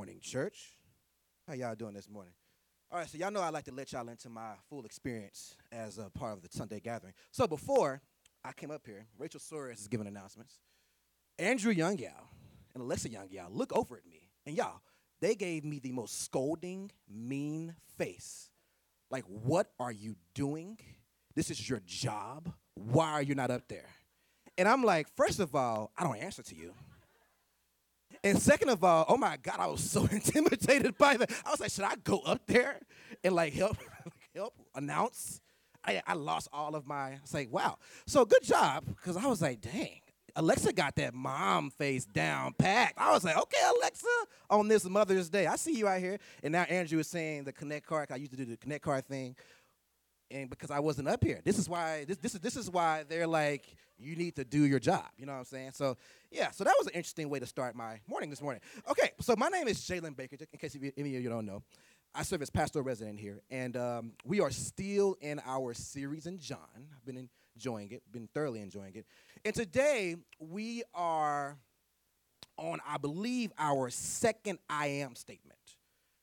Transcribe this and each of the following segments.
morning, church. How y'all doing this morning? All right, so y'all know I like to let y'all into my full experience as a part of the Sunday gathering. So before I came up here, Rachel Suarez is giving announcements. Andrew Young and Alexa Young look over at me, and y'all, they gave me the most scolding, mean face. Like, what are you doing? This is your job. Why are you not up there? And I'm like, first of all, I don't answer to you. And second of all, oh my God, I was so intimidated by that. I was like, should I go up there and like help help announce? I, I lost all of my, I was like, wow. So good job, because I was like, dang, Alexa got that mom face down packed. I was like, okay, Alexa, on this Mother's Day. I see you out here. And now Andrew is saying the Connect card. I used to do the Connect card thing. And because I wasn't up here. This is why this, this is this is why they're like, you need to do your job. You know what I'm saying? So yeah, so that was an interesting way to start my morning this morning. Okay, so my name is Jalen Baker, in case any of you don't know. I serve as pastoral resident here, and um, we are still in our series in John. I've been enjoying it, been thoroughly enjoying it. And today we are on, I believe, our second I am statement.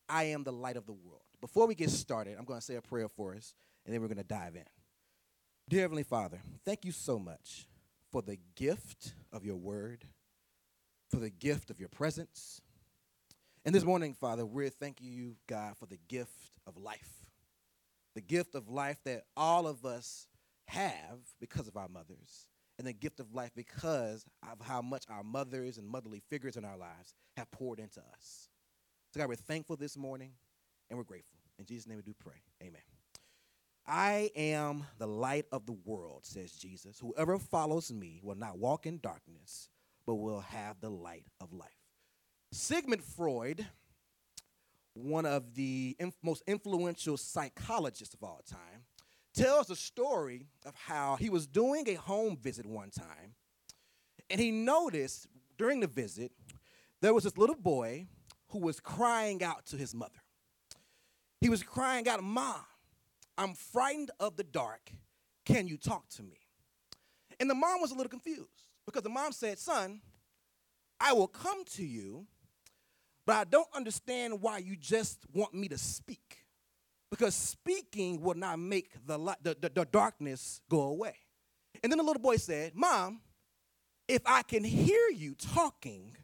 I am the light of the world. Before we get started, I'm going to say a prayer for us, and then we're going to dive in. Dear Heavenly Father, thank you so much for the gift of your word, for the gift of your presence. And this morning, Father, we're thanking you, God, for the gift of life. The gift of life that all of us have because of our mothers, and the gift of life because of how much our mothers and motherly figures in our lives have poured into us. So, God, we're thankful this morning and we're grateful. In Jesus' name we do pray. Amen. I am the light of the world, says Jesus. Whoever follows me will not walk in darkness, but will have the light of life. Sigmund Freud, one of the inf- most influential psychologists of all time, tells a story of how he was doing a home visit one time, and he noticed during the visit there was this little boy who was crying out to his mother. He was crying out, Mom, I'm frightened of the dark. Can you talk to me? And the mom was a little confused because the mom said, Son, I will come to you, but I don't understand why you just want me to speak. Because speaking will not make the, light, the, the, the darkness go away. And then the little boy said, Mom, if I can hear you talking,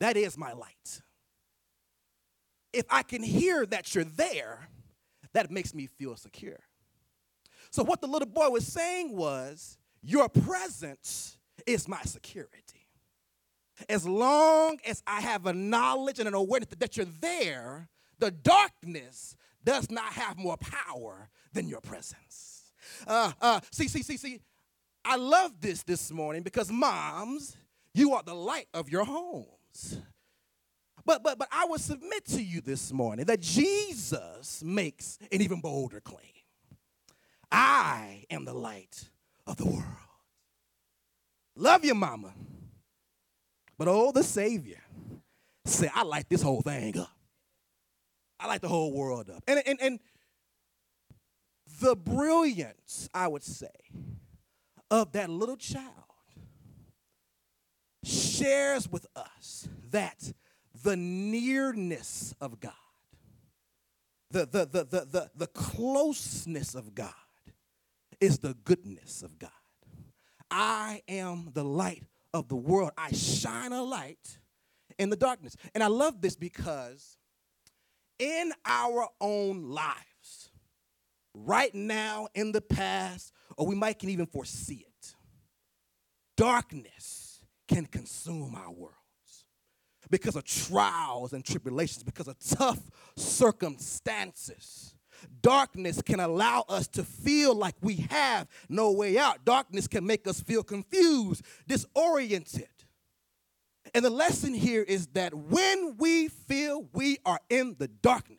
that is my light. If I can hear that you're there, that makes me feel secure. So, what the little boy was saying was, Your presence is my security. As long as I have a knowledge and an awareness that you're there, the darkness does not have more power than your presence. Uh, uh, see, see, see, see, I love this this morning because moms, you are the light of your homes. But but but I will submit to you this morning that Jesus makes an even bolder claim. I am the light of the world. Love you, mama. But oh, the Savior said, I light this whole thing up. I light the whole world up. And, and, and the brilliance, I would say, of that little child shares with us that the nearness of God, the, the, the, the, the, the closeness of God is the goodness of God. I am the light of the world. I shine a light in the darkness. And I love this because in our own lives, right now, in the past, or we might can even foresee it, darkness can consume our world because of trials and tribulations, because of tough circumstances. Darkness can allow us to feel like we have no way out. Darkness can make us feel confused, disoriented. And the lesson here is that when we feel we are in the darkness,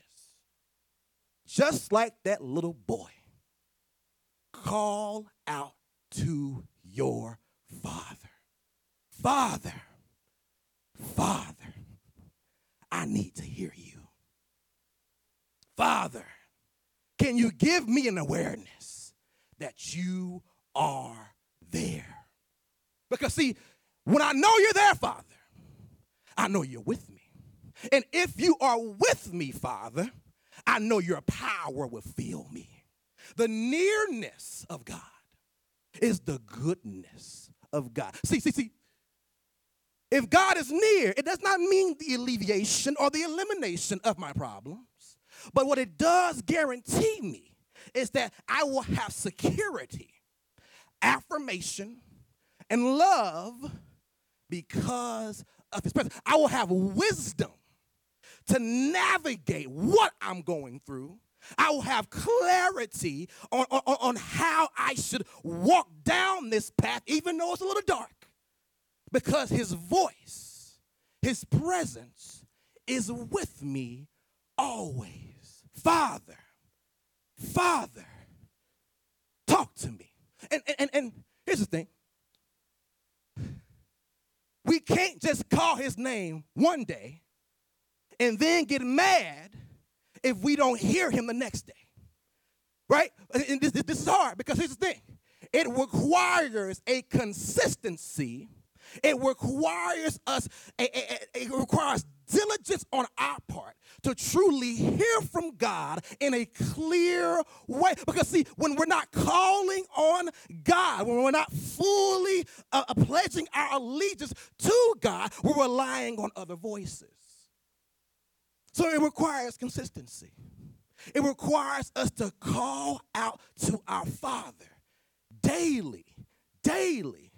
just like that little boy, call out to your father. Father, Father, I need to hear you. Father, can you give me an awareness that you are there? Because, see, when I know you're there, Father, I know you're with me. And if you are with me, Father, I know your power will fill me. The nearness of God is the goodness of God. See, see, see. If God is near, it does not mean the alleviation or the elimination of my problems. But what it does guarantee me is that I will have security, affirmation, and love because of his presence. I will have wisdom to navigate what I'm going through. I will have clarity on, on, on how I should walk down this path, even though it's a little dark. Because his voice, his presence is with me always. Father, Father, talk to me. And, and, and here's the thing we can't just call his name one day and then get mad if we don't hear him the next day. Right? And this, this is hard because here's the thing it requires a consistency, it requires us, it requires diligence on our part to truly hear from God in a clear way. Because, see, when we're not calling on God, when we're not fully uh, uh, pledging our allegiance to God, we're relying on other voices. So it requires consistency. It requires us to call out to our Father daily, daily,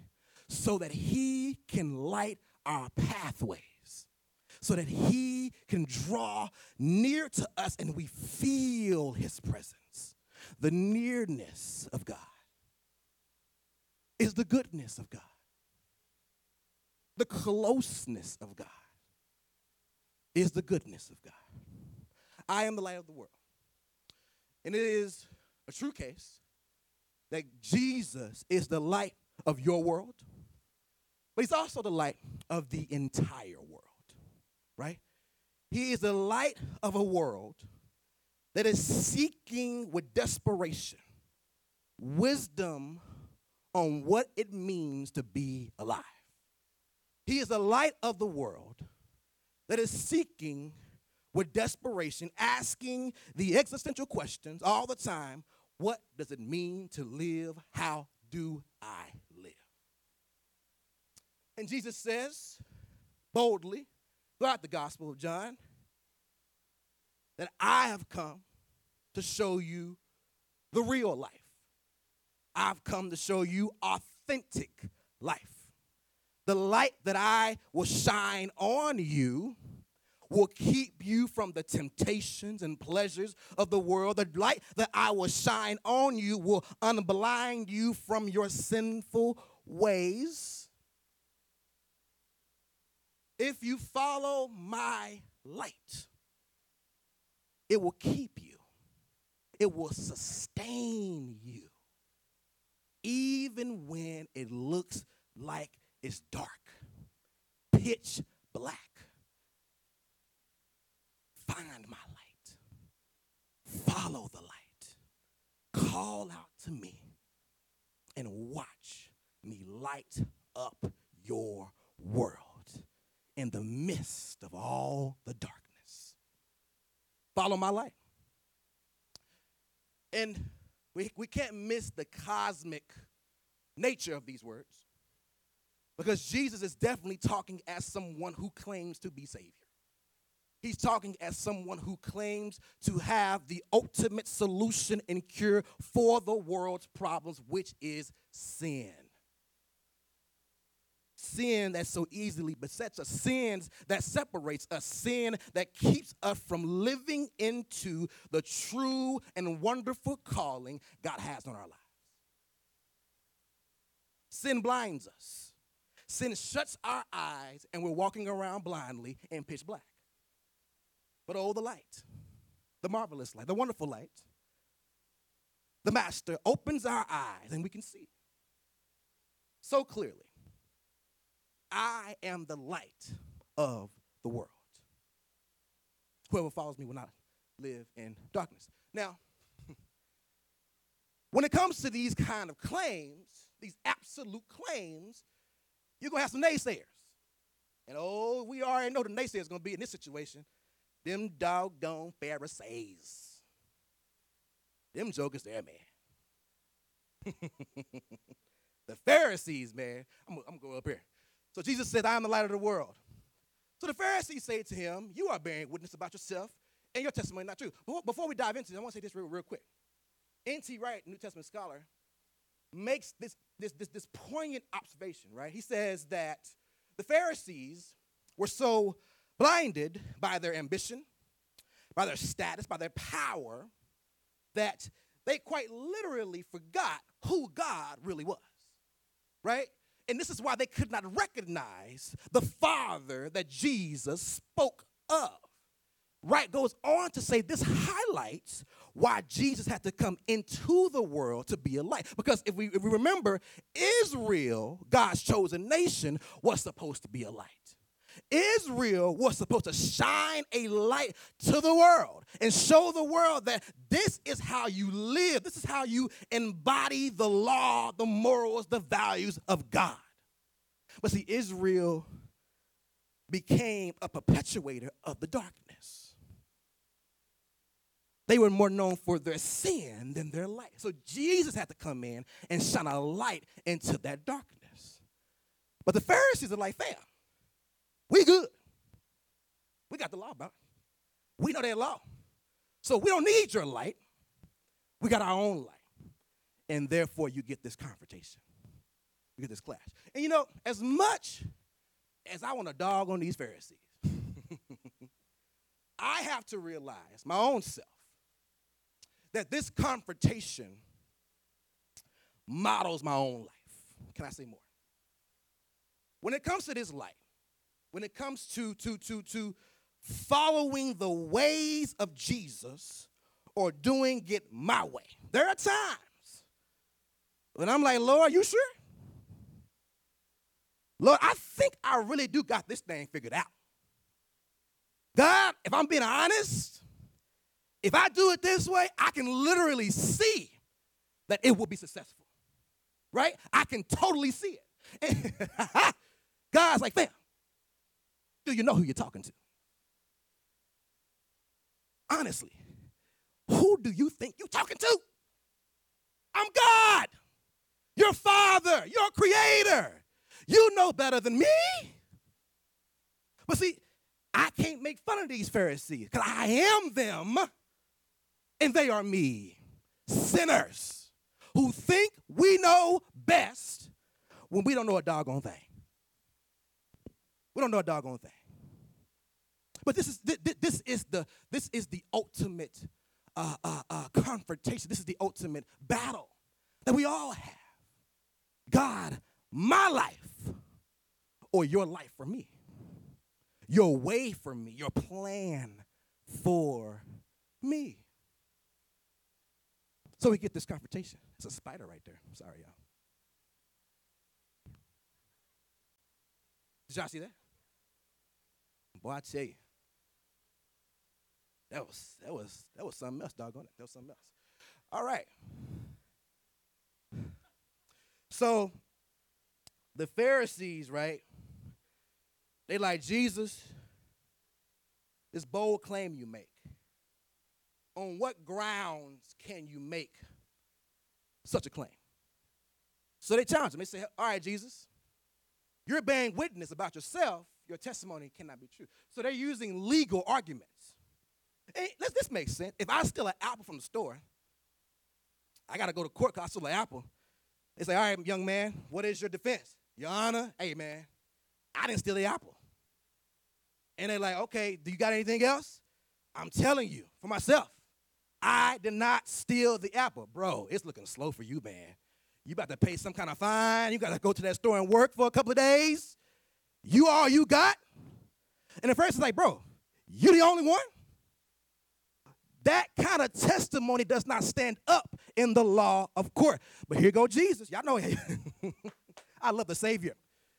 so that He can light our pathways, so that He can draw near to us and we feel His presence. The nearness of God is the goodness of God, the closeness of God is the goodness of God. I am the light of the world. And it is a true case that Jesus is the light of your world, but he's also the light of the entire world right? He is the light of a world that is seeking with desperation wisdom on what it means to be alive. He is the light of the world that is seeking with desperation, asking the existential questions all the time what does it mean to live? How do I? And Jesus says boldly, throughout the Gospel of John that I have come to show you the real life. I've come to show you authentic life. The light that I will shine on you will keep you from the temptations and pleasures of the world. The light that I will shine on you will unblind you from your sinful ways if you follow my light, it will keep you, it will sustain you, even when it looks like it's dark, pitch black. Find my light, follow the light, call out to me, and watch me light up your world in the midst of all the darkness. Follow my light. And we, we can't miss the cosmic nature of these words because Jesus is definitely talking as someone who claims to be Savior. He's talking as someone who claims to have the ultimate solution and cure for the world's problems, which is sin sin that so easily besets us, sins that separates us, sin that keeps us from living into the true and wonderful calling God has on our lives. Sin blinds us. Sin shuts our eyes and we're walking around blindly in pitch black. But oh, the light, the marvelous light, the wonderful light, the Master opens our eyes and we can see so clearly I am the light of the world. Whoever follows me will not live in darkness. Now, when it comes to these kind of claims, these absolute claims, you're going to have some naysayers. And oh, we already know the naysayers going to be in this situation. Them doggone Pharisees. Them jokers there, man. the Pharisees, man. I'm, I'm going to go up here. So Jesus said, I am the light of the world. So the Pharisees say to him, You are bearing witness about yourself, and your testimony is not true. Before we dive into this, I want to say this real, real quick. N.T. Wright, New Testament scholar, makes this, this, this, this poignant observation, right? He says that the Pharisees were so blinded by their ambition, by their status, by their power, that they quite literally forgot who God really was, right? And this is why they could not recognize the Father that Jesus spoke of. Wright goes on to say this highlights why Jesus had to come into the world to be a light. Because if we, if we remember, Israel, God's chosen nation, was supposed to be a light. Israel was supposed to shine a light to the world and show the world that this is how you live, this is how you embody the law, the morals, the values of God. But see, Israel became a perpetuator of the darkness. They were more known for their sin than their light. So Jesus had to come in and shine a light into that darkness. But the Pharisees are like, fam, we good. We got the law, bro. We know that law. So we don't need your light. We got our own light. And therefore, you get this confrontation. You get this clash. And you know, as much as I want to dog on these Pharisees, I have to realize my own self that this confrontation models my own life. Can I say more? When it comes to this light, when it comes to to to to following the ways of Jesus or doing it my way, there are times when I'm like, Lord, are you sure? Lord, I think I really do got this thing figured out. God, if I'm being honest, if I do it this way, I can literally see that it will be successful. Right? I can totally see it. God's like, fam, do you know who you're talking to? Honestly, who do you think you're talking to? I'm God, your father, your creator. You know better than me. But see, I can't make fun of these Pharisees because I am them and they are me, sinners who think we know best when we don't know a doggone thing. We don't know a doggone thing. But this is this is the this is the ultimate uh, uh, uh, confrontation. This is the ultimate battle that we all have. God, my life, or your life for me, your way for me, your plan for me. So we get this confrontation. It's a spider right there. Sorry, y'all. Did y'all see that? Boy, I tell you. That was that was that was something else, doggone it. That was something else. All right. So the Pharisees, right? They like Jesus, this bold claim you make on what grounds can you make such a claim? So they challenge him. They say, All right, Jesus, you're bearing witness about yourself. Your testimony cannot be true. So they're using legal arguments. Hey, let's, this makes sense. If I steal an apple from the store, I got to go to court because I stole an apple. They say, All right, young man, what is your defense? Your Honor, hey, man, I didn't steal the apple. And they're like, Okay, do you got anything else? I'm telling you for myself. I did not steal the apple. Bro, it's looking slow for you, man. You about to pay some kind of fine. You got to go to that store and work for a couple of days. You all you got? And the first is like, bro, you the only one? That kind of testimony does not stand up in the law of court. But here go Jesus. Y'all know I love the Savior.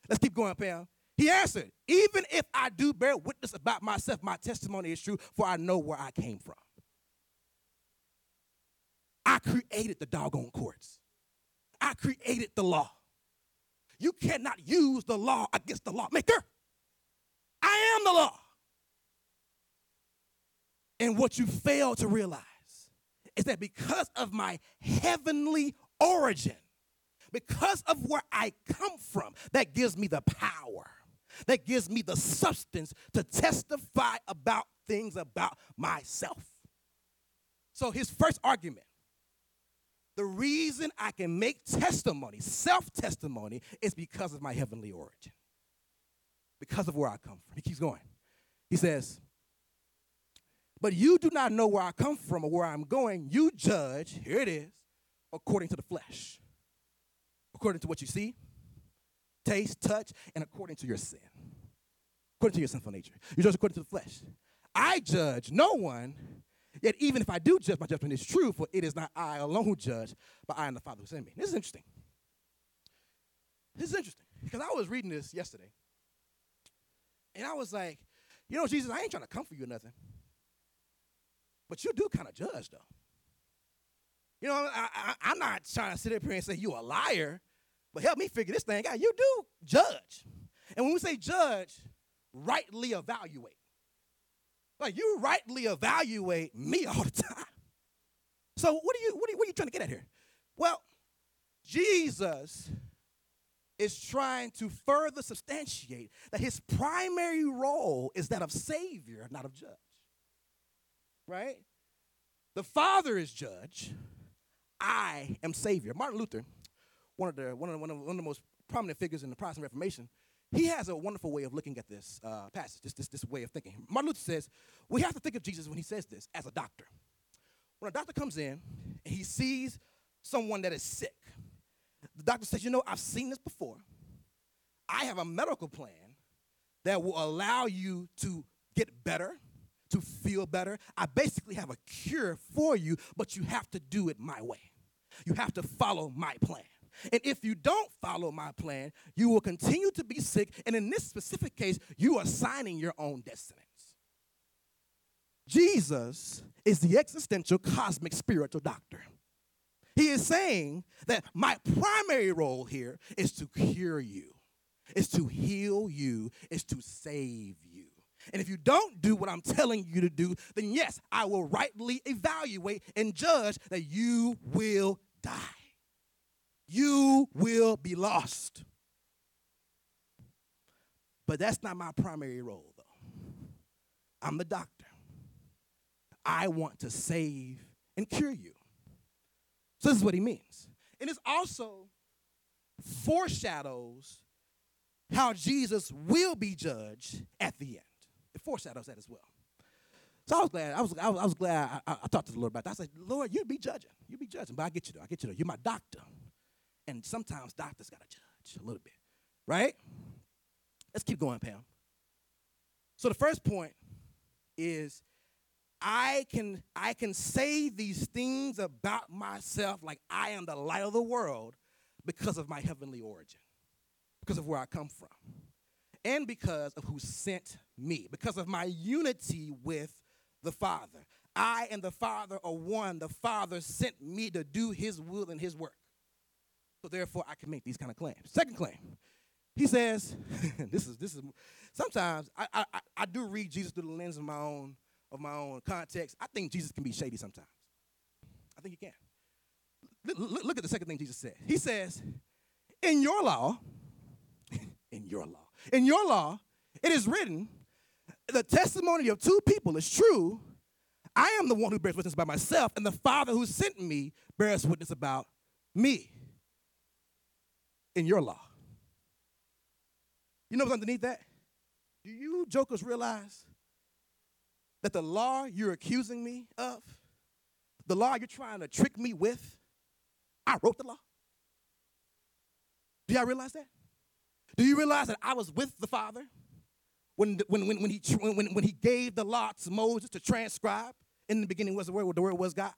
Let's keep going, Pam. He answered, Even if I do bear witness about myself, my testimony is true, for I know where I came from. I created the doggone courts. I created the law. You cannot use the law against the lawmaker. I am the law. And what you fail to realize is that because of my heavenly origin, because of where I come from, that gives me the power, that gives me the substance to testify about things about myself. So, his first argument the reason I can make testimony, self testimony, is because of my heavenly origin, because of where I come from. He keeps going. He says, But you do not know where I come from or where I'm going. You judge, here it is, according to the flesh, according to what you see, taste, touch, and according to your sin, according to your sinful nature. You judge according to the flesh. I judge no one Yet even if I do judge, my judgment is true, for it is not I alone who judge, but I and the Father who sent me. This is interesting. This is interesting because I was reading this yesterday, and I was like, you know, Jesus, I ain't trying to comfort you or nothing, but you do kind of judge, though. You know, I, am not trying to sit up here and say you a liar, but help me figure this thing out. You do judge, and when we say judge, rightly evaluate. Like you rightly evaluate me all the time. So what are you what are what are you trying to get at here? Well, Jesus is trying to further substantiate that his primary role is that of savior, not of judge. Right? The Father is judge. I am savior. Martin Luther, one of the one of the, one of, one of the most prominent figures in the Protestant Reformation, he has a wonderful way of looking at this uh, passage, this, this, this way of thinking. Martin Luther says, we have to think of Jesus when he says this as a doctor. When a doctor comes in and he sees someone that is sick, the doctor says, You know, I've seen this before. I have a medical plan that will allow you to get better, to feel better. I basically have a cure for you, but you have to do it my way. You have to follow my plan. And if you don't follow my plan, you will continue to be sick. And in this specific case, you are signing your own destinies. Jesus is the existential cosmic spiritual doctor. He is saying that my primary role here is to cure you, is to heal you, is to save you. And if you don't do what I'm telling you to do, then yes, I will rightly evaluate and judge that you will die you will be lost. But that's not my primary role, though. I'm the doctor. I want to save and cure you. So, this is what he means. And it also foreshadows how Jesus will be judged at the end. It foreshadows that as well. So I was glad. I was, I was, I was glad I, I, I, talked to the Lord about that. I said, Lord, you be judging. You be judging. But I get you though. I get you though. You're my doctor. And sometimes doctors got to judge a little bit, right? Let's keep going, Pam. So the first point is I can I can say these things about myself like I am the light of the world because of my heavenly origin, because of where I come from, and because of who sent me, because of my unity with the Father. I and the Father are one. The Father sent me to do his will and his work. So therefore, I can make these kind of claims. Second claim, he says, this is this is sometimes I, I I do read Jesus through the lens of my own of my own context. I think Jesus can be shady sometimes. I think he can. Look, look at the second thing Jesus said. He says, in your law, in your law, in your law, it is written, the testimony of two people is true. I am the one who bears witness by myself, and the Father who sent me bears witness about me in your law. You know what's underneath that? Do you jokers realize that the law you're accusing me of, the law you're trying to trick me with, I wrote the law? Do y'all realize that? Do you realize that I was with the Father when, when, when, he, when, when he gave the to Moses to transcribe? In the beginning was the Word, the Word was God.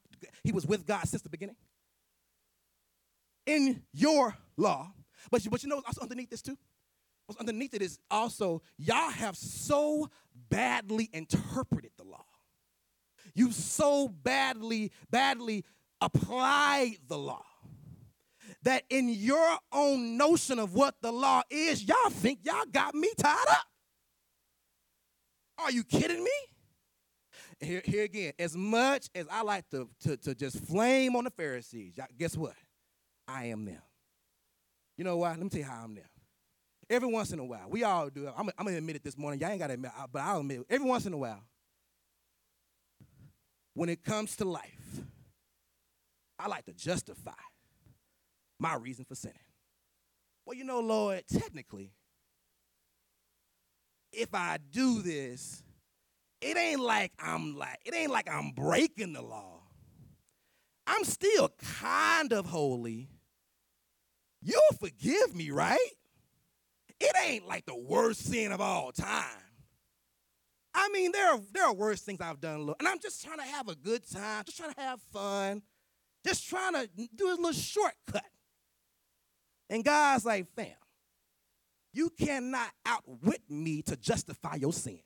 He was with God since the beginning. In your law, but, but you know what's underneath this too? What's underneath it is also y'all have so badly interpreted the law. You so badly, badly applied the law that in your own notion of what the law is, y'all think y'all got me tied up. Are you kidding me? Here, here again, as much as I like to, to, to just flame on the Pharisees, guess what? I am them. You know why? Let me tell you how I'm them. Every once in a while, we all do. I'm, I'm gonna admit it this morning. Y'all ain't gotta admit, but I'll admit it. Every once in a while, when it comes to life, I like to justify my reason for sinning. Well, you know, Lord, technically, if I do this, it ain't like I'm like, it ain't like I'm breaking the law. I'm still kind of holy. You'll forgive me, right? It ain't like the worst sin of all time. I mean, there are, there are worse things I've done, and I'm just trying to have a good time, just trying to have fun, just trying to do a little shortcut. And God's like, fam, you cannot outwit me to justify your sin.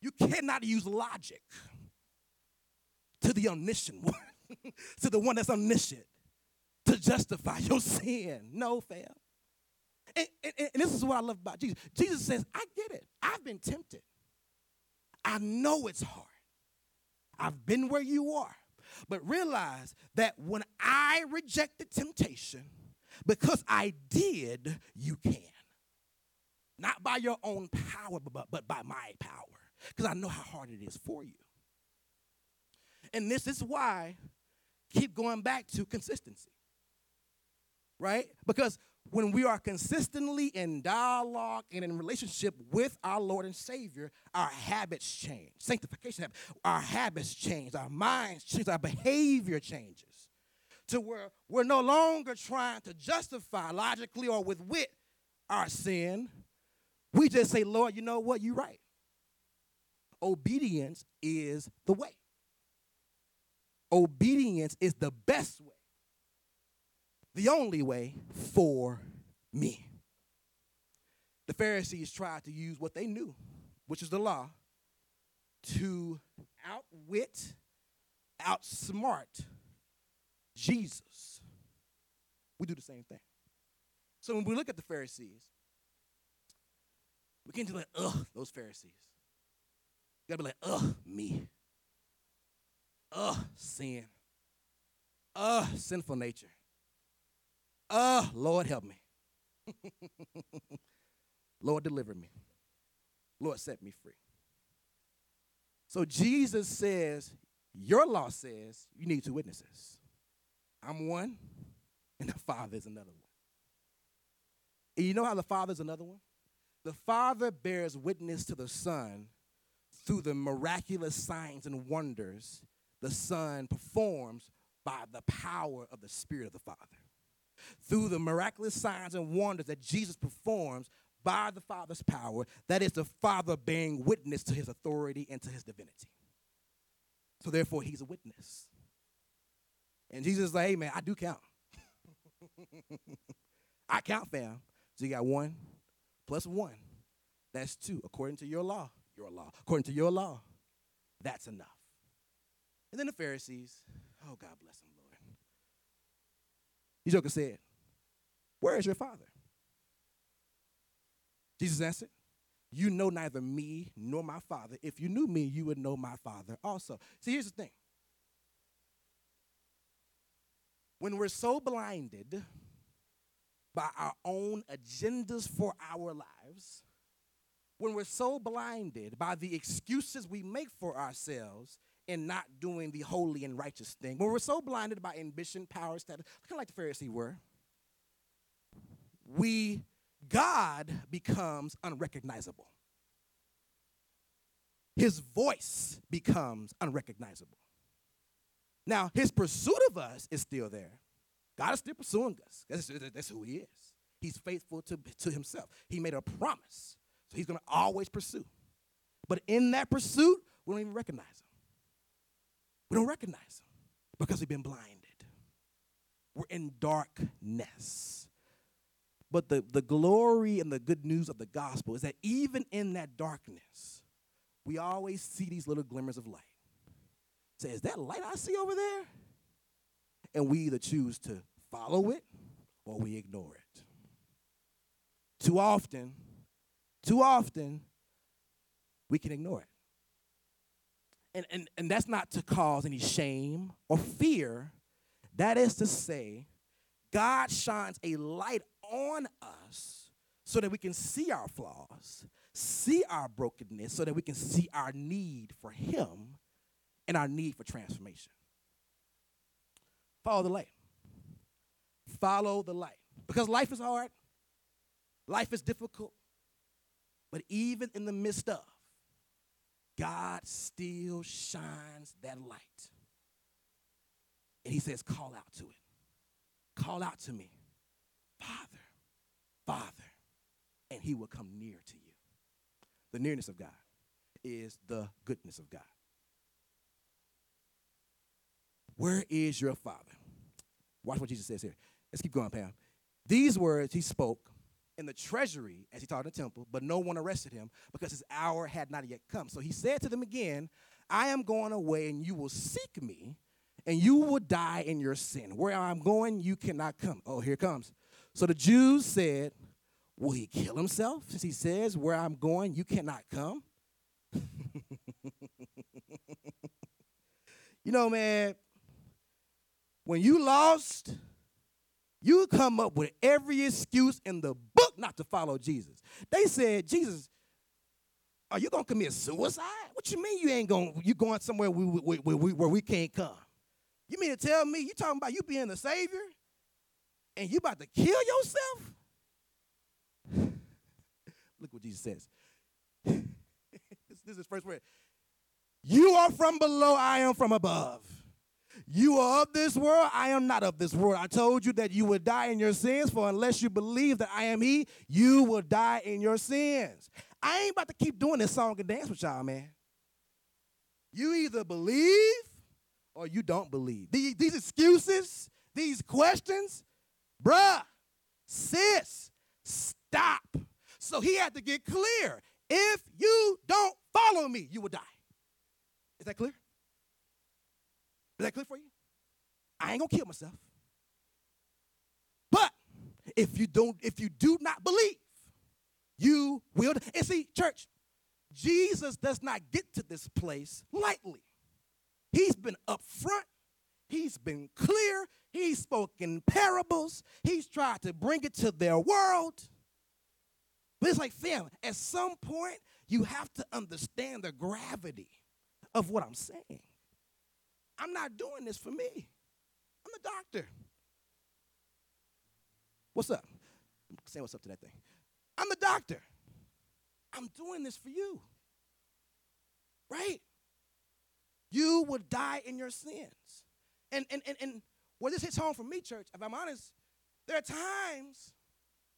You cannot use logic to the omniscient one, to the one that's omniscient, to justify your sin. No, fam. And, and, and, this is what I love about Jesus. Jesus says, I get it. I've been tempted. I know it's hard. I've been where you are. But realize that when I rejected temptation, because I did, you can. Not by your own power, but, but by my power. Because I know how hard it is for you. And this is why keep going back to consistency. Right? Because when we are consistently in dialogue and in relationship with our Lord and Savior, our habits change. Sanctification, our habits change, our minds change, our behavior changes to where we're no longer trying to justify logically or with wit our sin. We just say, Lord, you know what? You're right. Obedience is the way. Obedience is the best way the only way for me. The Pharisees tried to use what they knew, which is the law, to outwit, outsmart Jesus. We do the same thing. So when we look at the Pharisees, we can't be like, ugh, those Pharisees. You gotta be like, ugh, me. Ugh, sin. Ugh, sinful nature. Oh, Lord, help me. Lord, deliver me. Lord, set me free. So Jesus says, Your law says you need two witnesses. I'm one, and the Father is another one. And you know how the Father is another one? The Father bears witness to the Son through the miraculous signs and wonders the Son performs by the power of the Spirit of the Father through the miraculous signs and wonders that Jesus performs by the Father's power, that is the Father bearing witness to his authority and to his divinity. So therefore, he's a witness. And Jesus is like, hey man, I do count. I count, fam. So you got one plus one. That's two. According to your law, your law. According to your law, that's enough. And then the Pharisees, oh God bless them, Lord. The joker said, Where is your father? Jesus answered, You know neither me nor my father. If you knew me, you would know my father also. See, here's the thing. When we're so blinded by our own agendas for our lives, when we're so blinded by the excuses we make for ourselves in not doing the holy and righteous thing. When we're so blinded by ambition, power, status, kind of like the Pharisees were, we, God becomes unrecognizable. His voice becomes unrecognizable. Now, his pursuit of us is still there. God is still pursuing us. That's, that's who he is. He's faithful to, to himself. He made a promise. So he's going to always pursue. But in that pursuit, we don't even recognize him. We don't recognize him because we've been blinded. We're in darkness. But the, the glory and the good news of the gospel is that even in that darkness, we always see these little glimmers of light. Say, is that light I see over there? And we either choose to follow it or we ignore it. Too often, too often, we can ignore it. And, and, and that's not to cause any shame or fear. That is to say, God shines a light on us so that we can see our flaws, see our brokenness, so that we can see our need for Him and our need for transformation. Follow the light. Follow the light. Because life is hard, life is difficult, but even in the midst of, God still shines that light. And He says, Call out to it. Call out to me, Father, Father, and He will come near to you. The nearness of God is the goodness of God. Where is your Father? Watch what Jesus says here. Let's keep going, Pam. These words he spoke in the treasury as he taught in the temple, but no one arrested him because his hour had not yet come. So he said to them again, I am going away, and you will seek me, and you will die in your sin. Where I'm going, you cannot come. Oh, here comes. So the Jews said, Will he kill himself? Since he says, Where I'm going, you cannot come. you know, man, when you lost, you come up with every excuse in the book not to follow Jesus. They said, Jesus, are you gonna commit suicide? What you mean you ain't going you going somewhere we, we, we, where we can't come? You mean to tell me you talking about you being the savior and you about to kill yourself? Look what Jesus says. this is first word. You are from below, I am from above. You are of this world, I am not of this world. I told you that you would die in your sins, for unless you believe that I am He, you will die in your sins. I ain't about to keep doing this song and dance with y'all, man. You either believe or you don't believe. These, excuses, these questions, bruh, sis, stop. So he had to get clear. If you don't follow me, you will die. Is that clear? Is that clear for you? I ain't gonna kill myself. But if you don't, if you do not believe, you will. And see, church, Jesus does not get to this place lightly. He's been upfront. He's been clear. He's spoken parables. He's tried to bring it to their world. But it's like, fam, at some point, you have to understand the gravity of what I'm saying. I'm not doing this for me. I'm a doctor. What's up? Say what's up to that thing. I'm the doctor. I'm doing this for you. Right? You would die in your sins. And and and, and where this hits home for me, church, if I'm honest, there are times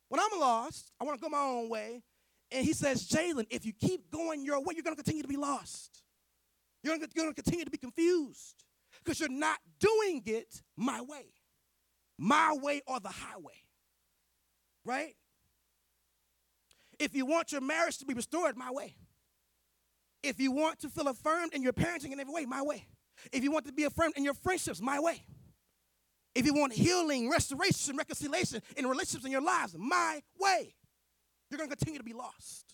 when I'm lost, I want to go my own way. And he says, Jalen, if you keep going your way, you're going to continue to be lost. You're going to continue to be confused because you're not doing it my way, my way or the highway, right? If you want your marriage to be restored, my way. If you want to feel affirmed in your parenting in every way, my way. If you want to be affirmed in your friendships, my way. If you want healing, restoration, reconciliation in relationships in your lives, my way, you're going to continue to be lost.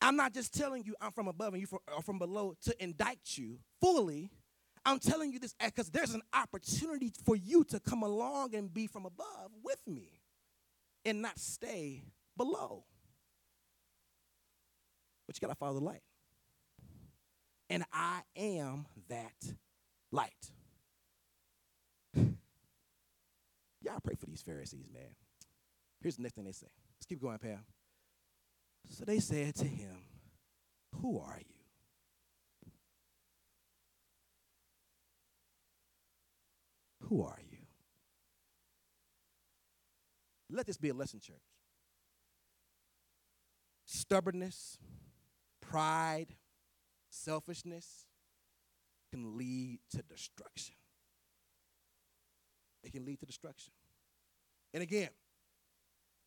I'm not just telling you I'm from above and you are from below to indict you fully. I'm telling you this because there's an opportunity for you to come along and be from above with me and not stay below. But you got to follow the light. And I am that light. Y'all pray for these Pharisees, man. Here's the next thing they say. Let's keep going, Pam. So they said to him, Who are you? Who are you? Let this be a lesson, church. Stubbornness, pride, selfishness can lead to destruction. It can lead to destruction. And again,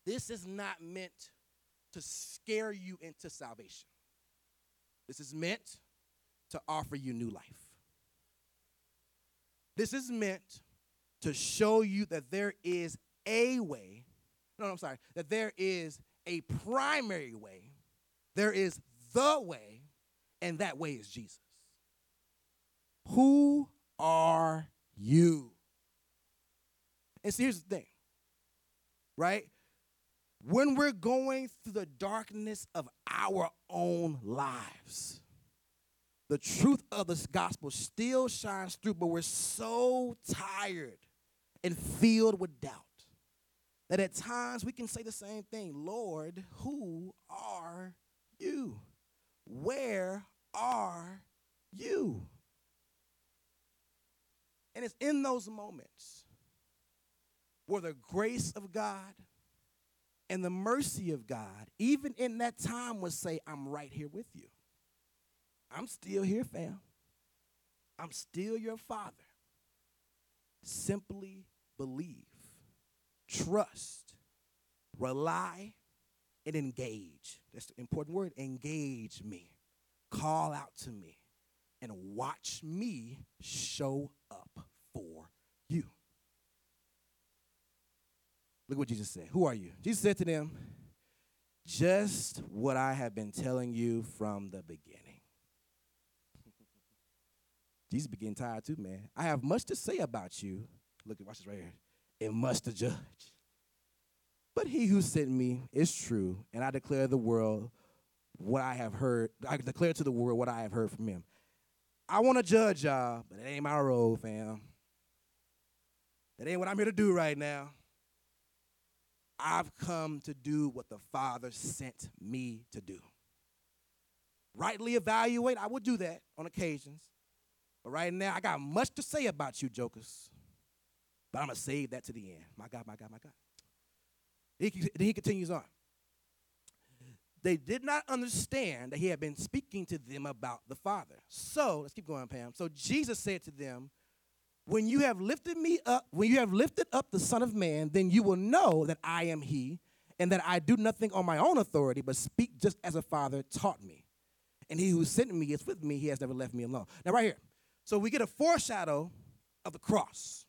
this is not meant to scare you into salvation. This is meant to offer you new life. This is meant to show you that there is a way, no, no, I'm sorry, that there is a primary way, there is the way, and that way is Jesus. Who are you? And see, here's the thing, right? When we're going through the darkness of our own lives, the truth of this gospel still shines through, but we're so tired and filled with doubt that at times we can say the same thing Lord, who are you? Where are you? And it's in those moments where the grace of God and the mercy of God, even in that time, would say, I'm right here with you. I'm still here, fam. I'm still your father. Simply believe, trust, rely, and engage. That's the important word engage me. Call out to me and watch me show up for you. Look what Jesus said. Who are you? Jesus said to them, Just what I have been telling you from the beginning. Jesus began tired too, man. I have much to say about you. Look, at watch this right here. And much to judge. But he who sent me is true, and I declare the world what I have heard. I declare to the world what I have heard from him. I want to judge y'all, but it ain't my role, fam. That ain't what I'm here to do right now. I've come to do what the Father sent me to do. Rightly evaluate, I will do that on occasions. But right now, I got much to say about you, jokers. But I'm going to save that to the end. My God, my God, my God. He, he continues on. They did not understand that he had been speaking to them about the Father. So, let's keep going, Pam. So Jesus said to them, when you have lifted me up, when you have lifted up the Son of Man, then you will know that I am he, and that I do nothing on my own authority, but speak just as a father taught me. And he who sent me is with me, he has never left me alone. Now, right here. So we get a foreshadow of the cross.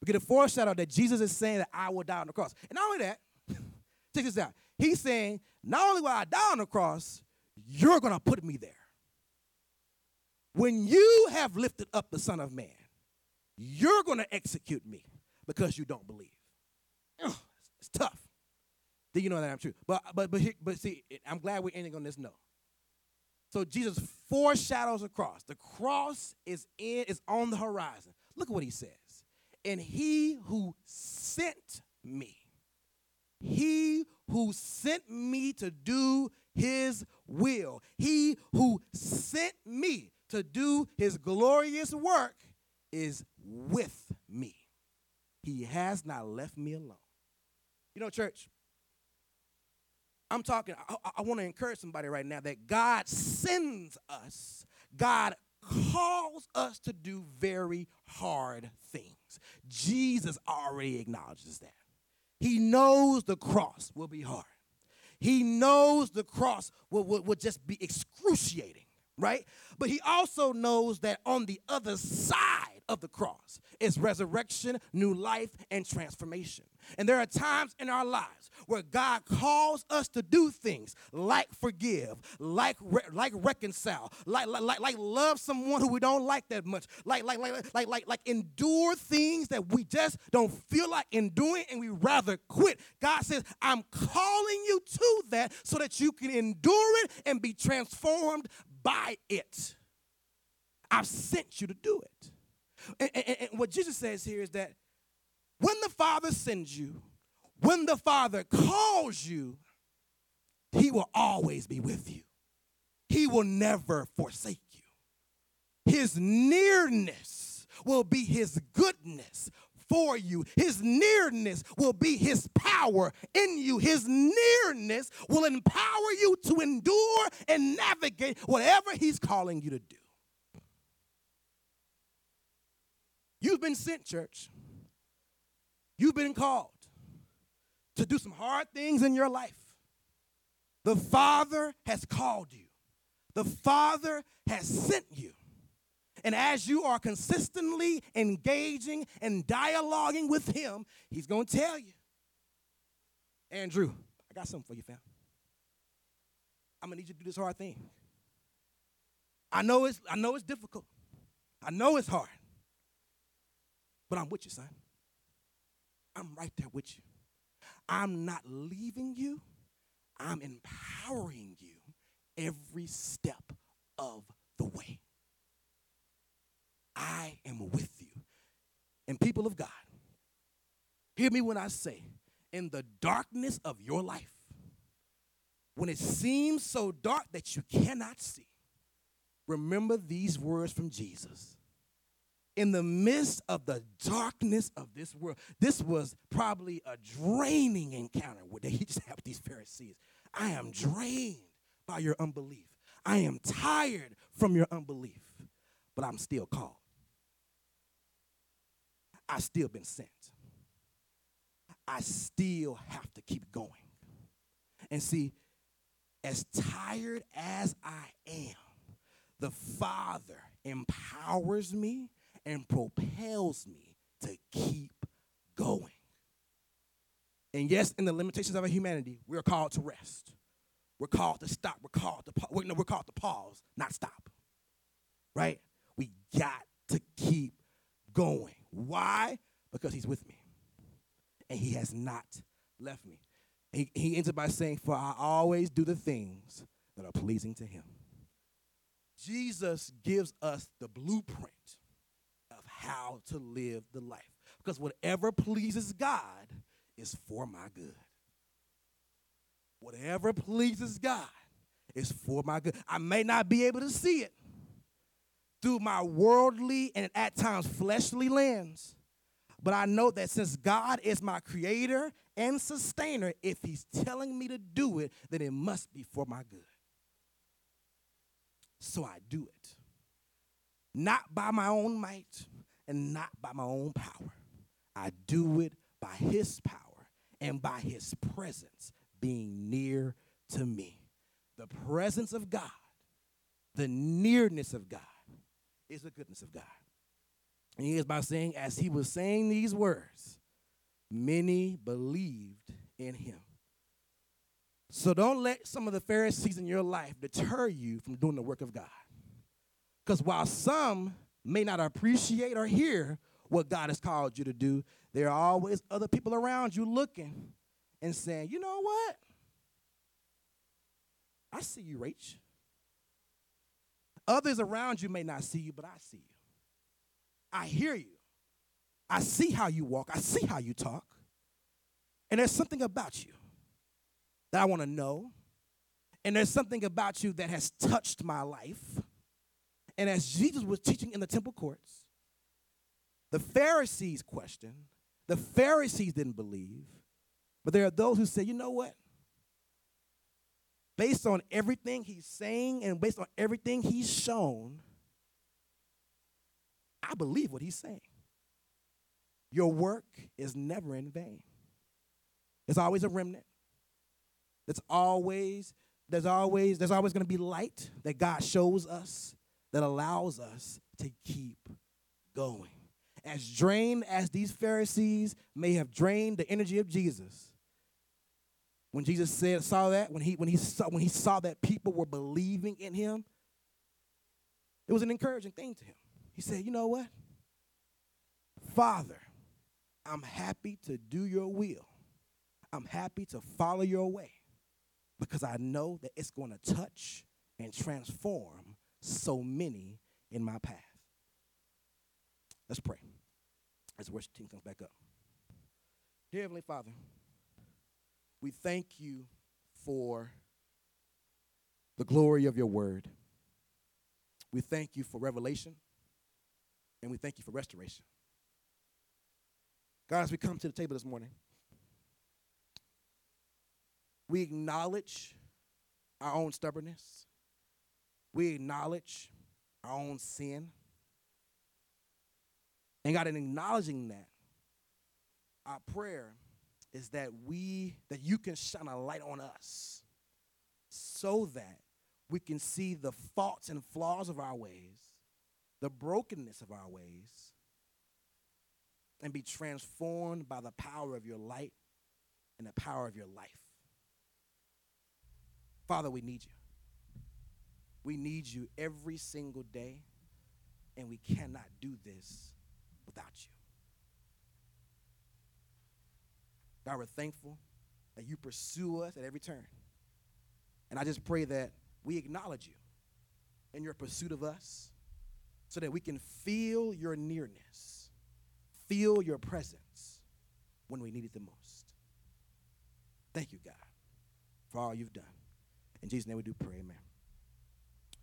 We get a foreshadow that Jesus is saying that I will die on the cross. And not only that, check this out. He's saying, not only will I die on the cross, you're going to put me there. When you have lifted up the Son of Man, you're going to execute me because you don't believe. Ugh, it's tough. Do you know that I'm true? But but but but see, I'm glad we're ending on this note. So Jesus foreshadows the cross. The cross is in is on the horizon. Look at what he says. And he who sent me, he who sent me to do his will, he who sent me to do his glorious work is with me. He has not left me alone. You know, church, I'm talking, I, I want to encourage somebody right now that God sends us, God calls us to do very hard things. Jesus already acknowledges that. He knows the cross will be hard. He knows the cross will, will, will just be excruciating, right? But he also knows that on the other side, of the cross is resurrection, new life, and transformation. And there are times in our lives where God calls us to do things like forgive, like re- like reconcile, like, like like love someone who we don't like that much, like like like like like like endure things that we just don't feel like enduring and we rather quit. God says, "I'm calling you to that so that you can endure it and be transformed by it. I've sent you to do it." And, and, and what Jesus says here is that when the Father sends you, when the Father calls you, He will always be with you. He will never forsake you. His nearness will be His goodness for you. His nearness will be His power in you. His nearness will empower you to endure and navigate whatever He's calling you to do. You've been sent, church. You've been called to do some hard things in your life. The Father has called you, the Father has sent you. And as you are consistently engaging and dialoguing with Him, He's going to tell you, Andrew, I got something for you, fam. I'm gonna need you to do this hard thing. I know it's I know it's difficult. I know it's hard. But I'm with you, son. I'm right there with you. I'm not leaving you. I'm empowering you every step of the way. I am with you. And people of God, hear me when I say, in the darkness of your life, when it seems so dark that you cannot see, remember these words from Jesus. In the midst of the darkness of this world, this was probably a draining encounter where they just have these Pharisees. I am drained by your unbelief. I am tired from your unbelief, but I'm still called. I've still been sent. I still have to keep going. And see, as tired as I am, the Father empowers me and propels me to keep going. And yes, in the limitations of our humanity, we're called to rest. We're called to stop. We're called to pa- no, we're called to pause, not stop. Right? We got to keep going. Why? Because he's with me. And he has not left me. He, he ends it by saying, For I always do the things that are pleasing to him. Jesus gives us the blueprint how to live the life. Because whatever pleases God is for my good. Whatever pleases God is for my good. I may not be able to see it through my worldly and at times fleshly lens, but I know that since God is my creator and sustainer, if He's telling me to do it, then it must be for my good. So I do it. Not by my own might and not by my own power. I do it by His power and by His presence being near to me. The presence of God, the nearness of God, is the goodness of God. And he is by saying, as he was saying these words, many believed in him. So don't let some of the Pharisees in your life deter you from doing the work of God. Because while some may not appreciate or hear what God has called you to do, there are always other people around you looking and saying, you know what? I see you, Rach. Others around you may not see you, but I see you. I hear you. I see how you walk. I see how you talk. And there's something about you that I want to know. And there's something about you that has touched my life. And as Jesus was teaching in the temple courts, the Pharisees questioned, the Pharisees didn't believe, but there are those who say, you know what? Based on everything he's saying and based on everything he's shown, I believe what he's saying. Your work is never in vain. There's always a remnant. There's always, there's always, there's always going to be light that God shows us that allows us to keep going. As drained as these Pharisees may have drained the energy of Jesus, when Jesus said, saw that, when he when he saw when he saw that people were believing in him, it was an encouraging thing to him. He said, You know what? Father, I'm happy to do your will. I'm happy to follow your way because I know that it's going to touch and transform so many in my path. Let's pray as the worship team comes back up. Dear Heavenly Father, we thank you for the glory of your word. We thank you for revelation and we thank you for restoration. God, as we come to the table this morning, we acknowledge our own stubbornness, we acknowledge our own sin. And God, in acknowledging that, our prayer is that we that you can shine a light on us so that we can see the faults and flaws of our ways the brokenness of our ways and be transformed by the power of your light and the power of your life. Father, we need you. We need you every single day, and we cannot do this without you. God, we're thankful that you pursue us at every turn. And I just pray that we acknowledge you in your pursuit of us so that we can feel your nearness, feel your presence when we need it the most. Thank you, God, for all you've done. In Jesus' name we do pray, amen.